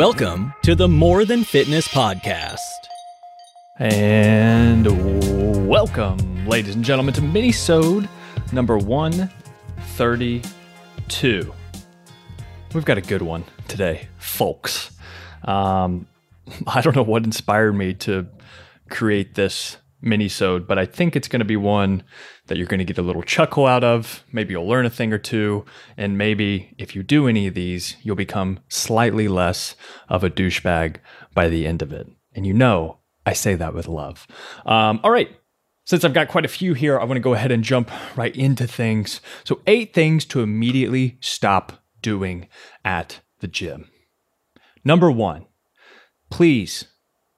Welcome to the More Than Fitness Podcast. And welcome, ladies and gentlemen, to Minisode number 132. We've got a good one today, folks. Um, I don't know what inspired me to create this minisode, but I think it's going to be one that you're going to get a little chuckle out of. Maybe you'll learn a thing or two, and maybe if you do any of these, you'll become slightly less of a douchebag by the end of it. And you know, I say that with love. Um, all right. Since I've got quite a few here, I want to go ahead and jump right into things. So, eight things to immediately stop doing at the gym. Number one, please,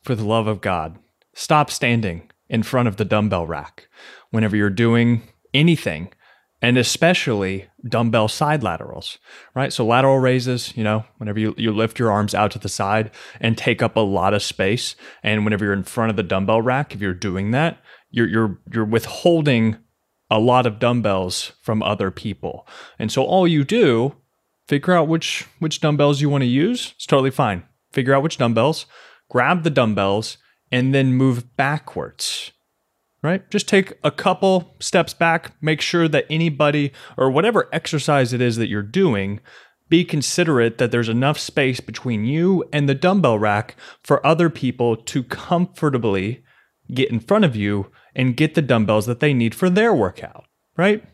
for the love of God, stop standing in front of the dumbbell rack whenever you're doing anything and especially dumbbell side laterals, right? So lateral raises, you know, whenever you, you lift your arms out to the side and take up a lot of space. And whenever you're in front of the dumbbell rack, if you're doing that, you're you're you're withholding a lot of dumbbells from other people. And so all you do, figure out which which dumbbells you want to use. It's totally fine. Figure out which dumbbells, grab the dumbbells, and then move backwards right? Just take a couple steps back, make sure that anybody or whatever exercise it is that you're doing, be considerate that there's enough space between you and the dumbbell rack for other people to comfortably get in front of you and get the dumbbells that they need for their workout, right?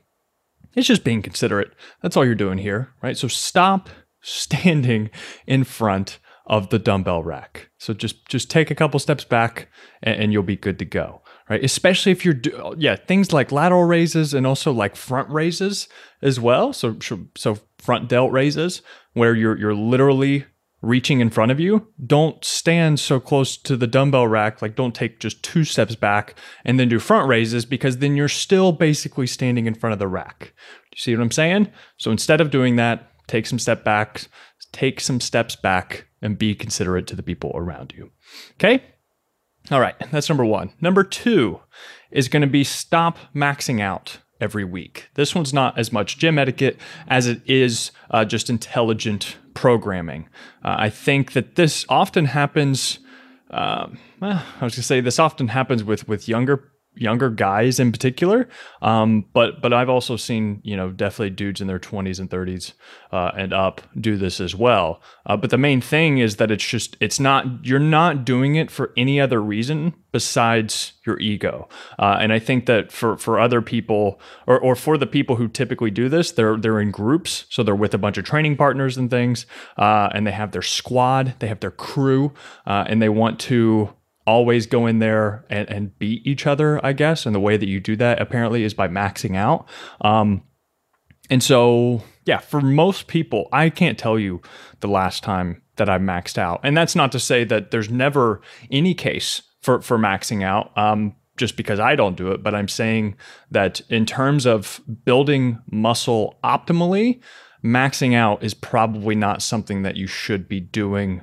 It's just being considerate. That's all you're doing here, right? So stop standing in front of the dumbbell rack. So just just take a couple steps back and, and you'll be good to go right? Especially if you're, do- yeah, things like lateral raises and also like front raises as well. So, so front delt raises where you're you're literally reaching in front of you. Don't stand so close to the dumbbell rack. Like, don't take just two steps back and then do front raises because then you're still basically standing in front of the rack. You see what I'm saying? So instead of doing that, take some step back, take some steps back, and be considerate to the people around you. Okay. All right, that's number one. Number two is going to be stop maxing out every week. This one's not as much gym etiquette as it is uh, just intelligent programming. Uh, I think that this often happens. Uh, well, I was going to say this often happens with with younger younger guys in particular. Um, but but I've also seen you know definitely dudes in their 20s and 30s uh, and up do this as well. Uh, but the main thing is that it's just it's not you're not doing it for any other reason besides your ego. Uh, and I think that for for other people or or for the people who typically do this, they're they're in groups, so they're with a bunch of training partners and things, uh, and they have their squad, they have their crew, uh, and they want to always go in there and, and beat each other, I guess. And the way that you do that apparently is by maxing out. Um, and so, yeah, for most people, I can't tell you the last time that I maxed out. And that's not to say that there's never any case for, for maxing out. Um, just because I don't do it, but I'm saying that in terms of building muscle optimally, maxing out is probably not something that you should be doing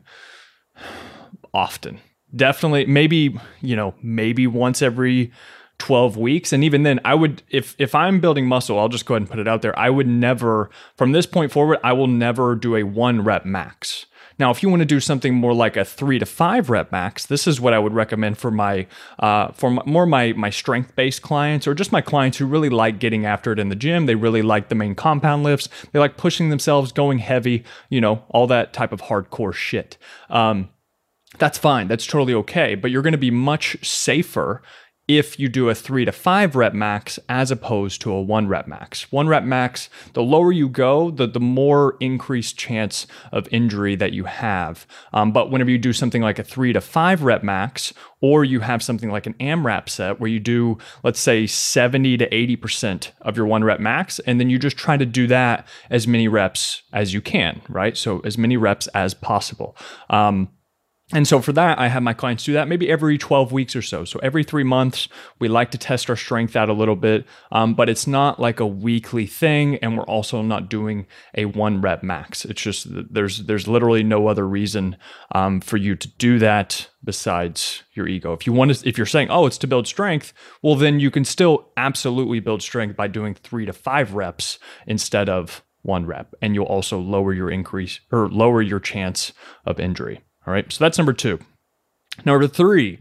often definitely maybe you know maybe once every 12 weeks. And even then i would if if i'm building muscle i'll just go ahead and put it out there. I would never from this point forward i will never do a one rep max. Now if you want to do something more like a three to five rep max this is what i would recommend for my uh, for my, more my my strength based clients or just my clients who really like getting after it in the gym. They really like the main compound lifts. They like pushing themselves going heavy you know all that type of hardcore shit. Um, that's fine. That's totally okay. But you're going to be much safer if you do a three to five rep max as opposed to a one rep max. One rep max, the lower you go, the, the more increased chance of injury that you have. Um, but whenever you do something like a three to five rep max, or you have something like an AMRAP set where you do, let's say, 70 to 80% of your one rep max, and then you just try to do that as many reps as you can, right? So as many reps as possible. Um, and so for that, I have my clients do that maybe every 12 weeks or so. So every three months, we like to test our strength out a little bit, um, but it's not like a weekly thing. And we're also not doing a one rep max. It's just there's there's literally no other reason um, for you to do that besides your ego. If you want to, if you're saying, oh, it's to build strength, well, then you can still absolutely build strength by doing three to five reps instead of one rep. And you'll also lower your increase or lower your chance of injury. All right. So that's number two. Number three,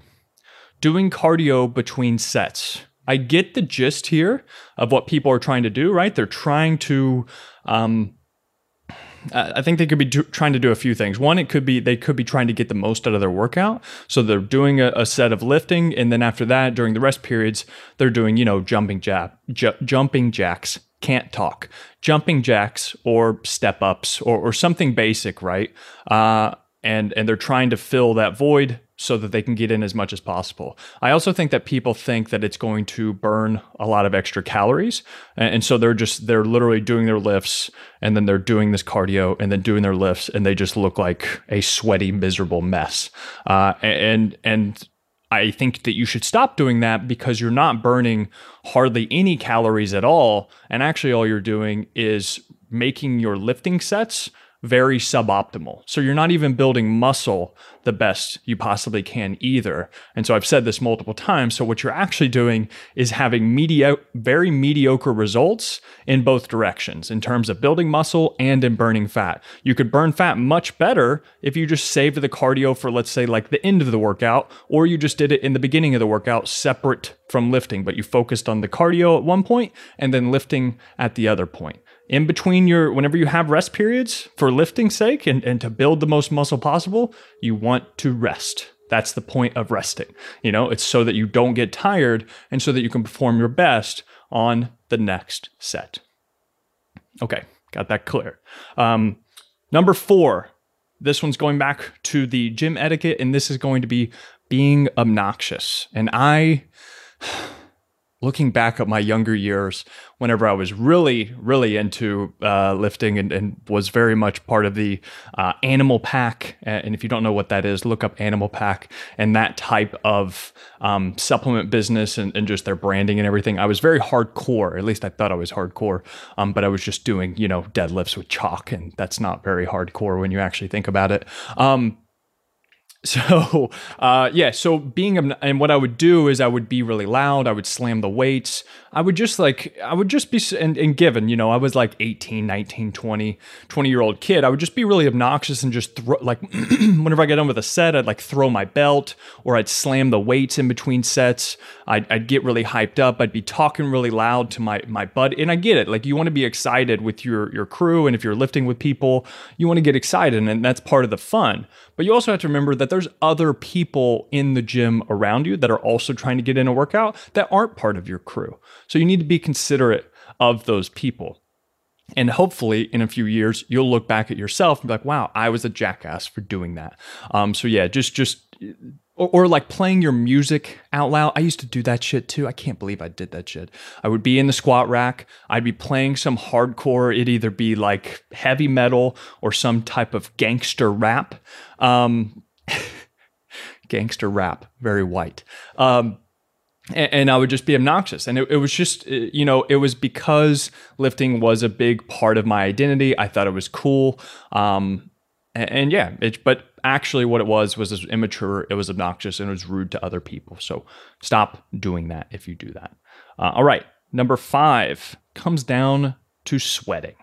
doing cardio between sets. I get the gist here of what people are trying to do, right? They're trying to, um, I think they could be do, trying to do a few things. One, it could be they could be trying to get the most out of their workout. So they're doing a, a set of lifting, and then after that, during the rest periods, they're doing you know jumping jab, ju- jumping jacks. Can't talk, jumping jacks or step ups or, or something basic, right? Uh, and and they're trying to fill that void so that they can get in as much as possible. I also think that people think that it's going to burn a lot of extra calories and, so they're just they're literally doing their lifts and then they're doing this cardio and then doing their lifts and they just look like a sweaty miserable mess. Uh, and and I think that you should stop doing that because you're not burning hardly any calories at all and actually all you're doing is making your lifting sets very suboptimal. So you're not even building muscle the best you possibly can either. And so I've said this multiple times. So what you're actually doing is having very mediocre results in both directions in terms of building muscle and in burning fat. You could burn fat much better if you just saved the cardio for, let's say, like the end of the workout, or you just did it in the beginning of the workout separate from lifting, but you focused on the cardio at one point and then lifting at the other point in between your whenever you have rest periods for lifting sake and, and to build the most muscle possible you want to rest. That's the point of resting. You know it's so that you don't get tired and so that you can perform your best on the next set. Okay got that clear. Um, number four this one's going back to the gym etiquette and this is going to be being obnoxious. And i looking back at my younger years, whenever I was really, really into uh, lifting and, and, was very much part of the uh, Animal Pak. And if you don't know what that is, look up Animal Pak and that type of um, supplement business and, and, just their branding and everything. I was very hardcore, at least I thought I was hardcore, um, but I was just doing, you know, deadlifts with chalk. And that's not very hardcore when you actually think about it. Um, so uh, yeah so being and what i would do is i would be really loud i would slam the weights. I would just like i would just be and, and given you know i was like 18 19 20 20 year old kid i would just be really obnoxious and just throw like whenever i get done with a set i'd like throw my belt or i'd slam the weights in between sets. I'd, I'd get really hyped up. I'd be talking really loud to my my bud and i get it. Like you want to be excited with your your crew and if you're lifting with people you want to get excited and that's part of the fun. But you also have to remember that there's other people in the gym around you that are also trying to get in a workout that aren't part of your crew. So you need to be considerate of those people. And hopefully, in a few years, you'll look back at yourself and be like, "Wow, I was a jackass for doing that." Um, so yeah, just just or, or, like playing your music out loud. I used to do that shit too. I can't believe I did that shit. I would be in the squat rack. I'd be playing some hardcore. It'd either be like heavy metal or some type of gangster rap. Um, gangster rap, very white. Um, and, and, I would just be obnoxious. And it, it was just, uh, you know, it was because lifting was a big part of my identity. I thought it was cool. Um, and, and yeah, it, but actually what it was was, was immature, it was obnoxious, and it was rude to other people. So stop doing that if you do that. Uh, all right, number five comes down to sweating.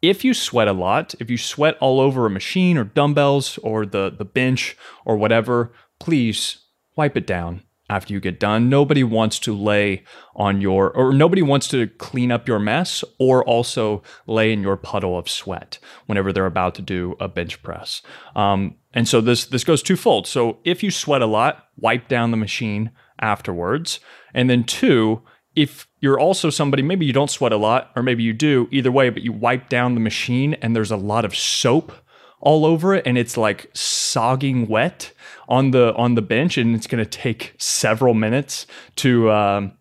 If you sweat a lot, if you sweat all over a machine or dumbbells or the, the bench or whatever, please wipe it down after you get done. Nobody wants to lay on your, or nobody wants to clean up your mess or also lay in your puddle of sweat whenever they're about to do a bench press. Um, and so this this goes twofold. So if you sweat a lot, wipe down the machine afterwards. And then two, if you're also somebody maybe you don't sweat a lot or maybe you do, either way, but you wipe down the machine and there's a lot of soap all over it and it's like sogging wet on the on the bench and it's going to take several minutes to um,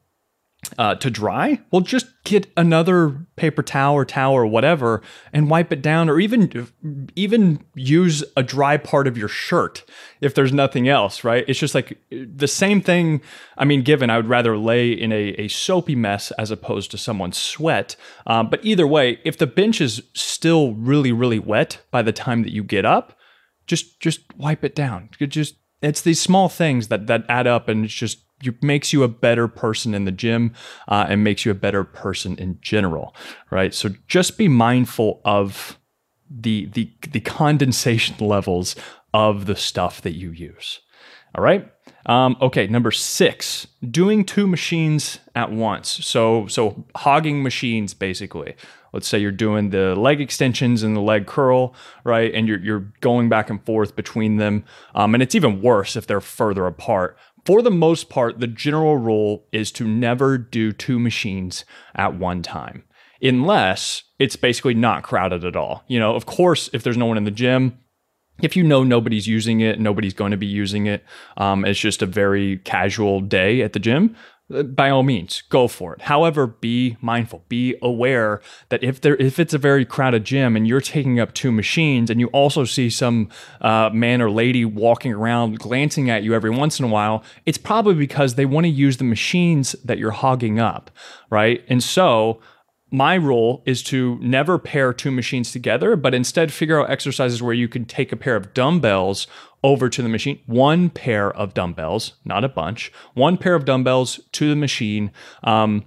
uh, to dry, well, just get another paper towel or towel or whatever and wipe it down, or even even use a dry part of your shirt if there's nothing else. Right? It's just like the same thing. I mean, given I would rather lay in a, a soapy mess as opposed to someone's sweat. Um, but either way, if the bench is still really really wet by the time that you get up, just just wipe it down. Just it's these small things that that add up and it's just you, makes you a better person in the gym uh, and makes you a better person in general right so just be mindful of the the the condensation levels of the stuff that you use all right um, okay, number six, doing two machines at once. So so hogging machines basically. Let's say you're doing the leg extensions and the leg curl, right? And you're you're going back and forth between them. Um, and it's even worse if they're further apart. For the most part, the general rule is to never do two machines at one time, unless it's basically not crowded at all. You know, of course, if there's no one in the gym, if you know nobody's using it, nobody's going to be using it, um, it's just a very casual day at the gym, by all means, go for it. However, be mindful, be aware that if there if it's a very crowded gym and you're taking up two machines, and you also see some uh, man or lady walking around glancing at you every once in a while, it's probably because they want to use the machines that you're hogging up, right? And so my role is to never pair two machines together, but instead figure out exercises where you can take a pair of dumbbells over to the machine, one pair of dumbbells, not a bunch, one pair of dumbbells to the machine. Um,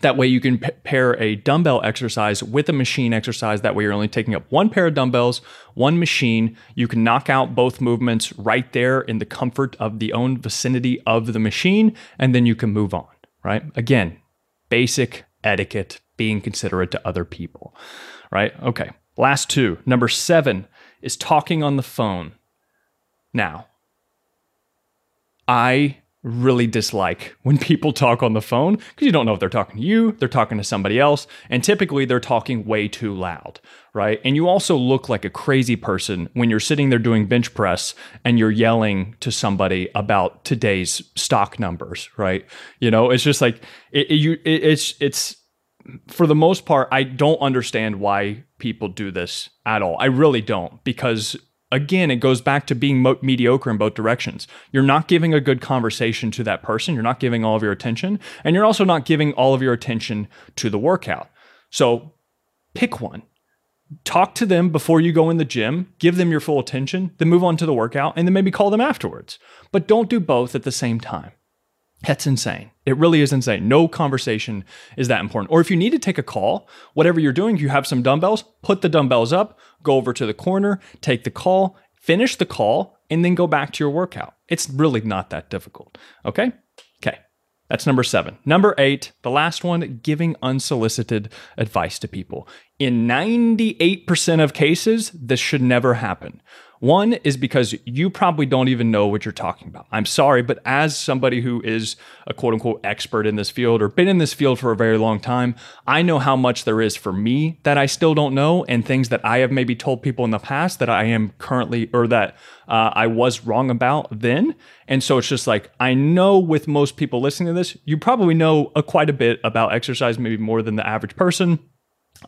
that way, you can p- pair a dumbbell exercise with a machine exercise. That way, you're only taking up one pair of dumbbells, one machine. You can knock out both movements right there in the comfort of the own vicinity of the machine, and then you can move on, right? Again, basic etiquette being considerate to other people, right? Okay. Last two. Number seven is talking on the phone. Now, I really dislike when people talk on the phone because you don't know if they're talking to you, they're talking to somebody else, and typically they're talking way too loud, right? And you also look like a crazy person when you're sitting there doing bench press and you're yelling to somebody about today's stock numbers, right? You know, it's just like it, it you it, it's it's for the most part, I don't understand why people do this at all. I really don't because again, it goes back to being mo- mediocre in both directions. You're not giving a good conversation to that person, you're not giving all of your attention, and you're also not giving all of your attention to the workout. So pick one. Talk to them before you go in the gym, give them your full attention, then move on to the workout, and then maybe call them afterwards. But don't do both at the same time. That's insane. It really is insane. No conversation is that important. Or if you need to take a call, whatever you're doing, you have some dumbbells, put the dumbbells up, go over to the corner, take the call, finish the call, and then go back to your workout. It's really not that difficult. Okay? Okay. That's number seven. Number eight, the last one, giving unsolicited advice to people. In 98% of cases, this should never happen. One is because you probably don't even know what you're talking about. I'm sorry, but as somebody who is a quote unquote expert in this field or been in this field for a very long time, I know how much there is for me that I still don't know and things that I have maybe told people in the past that I am currently or that uh, I was wrong about then. And so it's just like, I know with most people listening to this, you probably know a, quite a bit about exercise, maybe more than the average person.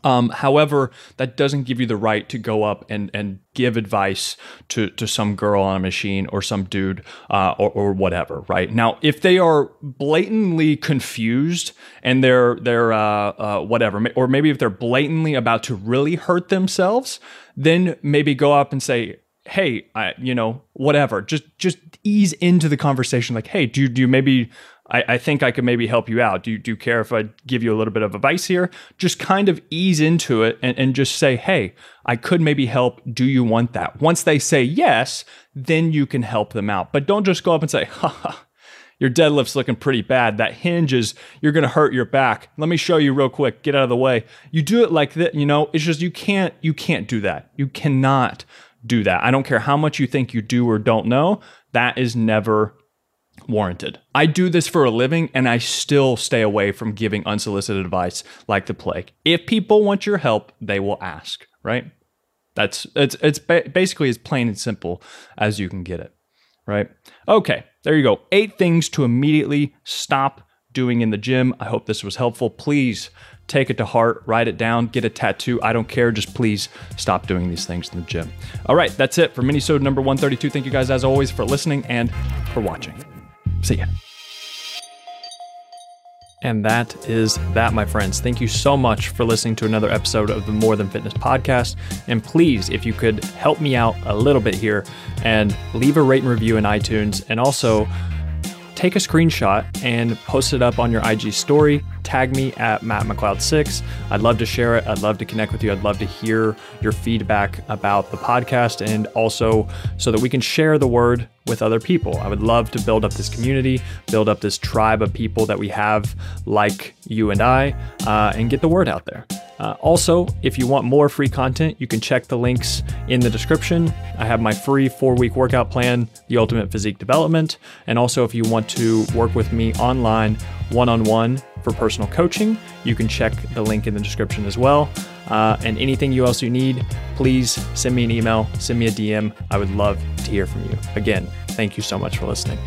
Um, however, that doesn't give you the right to go up and, and give advice to, to some girl on a machine or some dude uh, or, or whatever, right? Now, if they are blatantly confused and they're they're uh, uh, whatever, or maybe if they're blatantly about to really hurt themselves, then maybe go up and say, "Hey, I, you know, whatever." Just just ease into the conversation, like, "Hey, do you, do you maybe I, I, think I could maybe help you out. Do you, do you care if I give you a little bit of advice here? Just kind of ease into it and, and just say, hey, I could maybe help. Do you want that? Once they say yes, then you can help them out. But don't just go up and say, ha your deadlift's looking pretty bad. That hinge is, you're going to hurt your back. Let me show you real quick. Get out of the way. You do it like that, you know, it's just you can't, you can't do that. You cannot do that. I don't care how much you think you do or don't know. That is never warranted. I do this for a living and I still stay away from giving unsolicited advice like the plague. If people want your help, they will ask, right? That's it's it's basically as plain and simple as you can get it, right? Okay, there you go. 8 things to immediately stop doing in the gym. I hope this was helpful. Please take it to heart, write it down, get a tattoo. I don't care. Just please stop doing these things in the gym. All right, that's it for minisode number 132. Thank you guys as always for listening and for watching. See ya. And that is that, my friends. Thank you so much for listening to another episode of the More Than Fitness podcast. And please, if you could help me out a little bit here and leave a rate and review in iTunes and also take a screenshot and post it up on your IG story. Tag me at Matt McLeod6. I'd love to share it. I'd love to connect with you. I'd love to hear your feedback about the podcast and also so that we can share the word with other people. I would love to build up this community, build up this tribe of people that we have like you and I, uh, and get the word out there. Uh, also, if you want more free content, you can check the links in the description. I have my free four week workout plan, The Ultimate Physique Development. And also, if you want to work with me online one on one for personal coaching, you can check the link in the description as well. Uh, and anything you else you need, please send me an email, send me a DM. I would love to hear from you. Again, thank you so much for listening.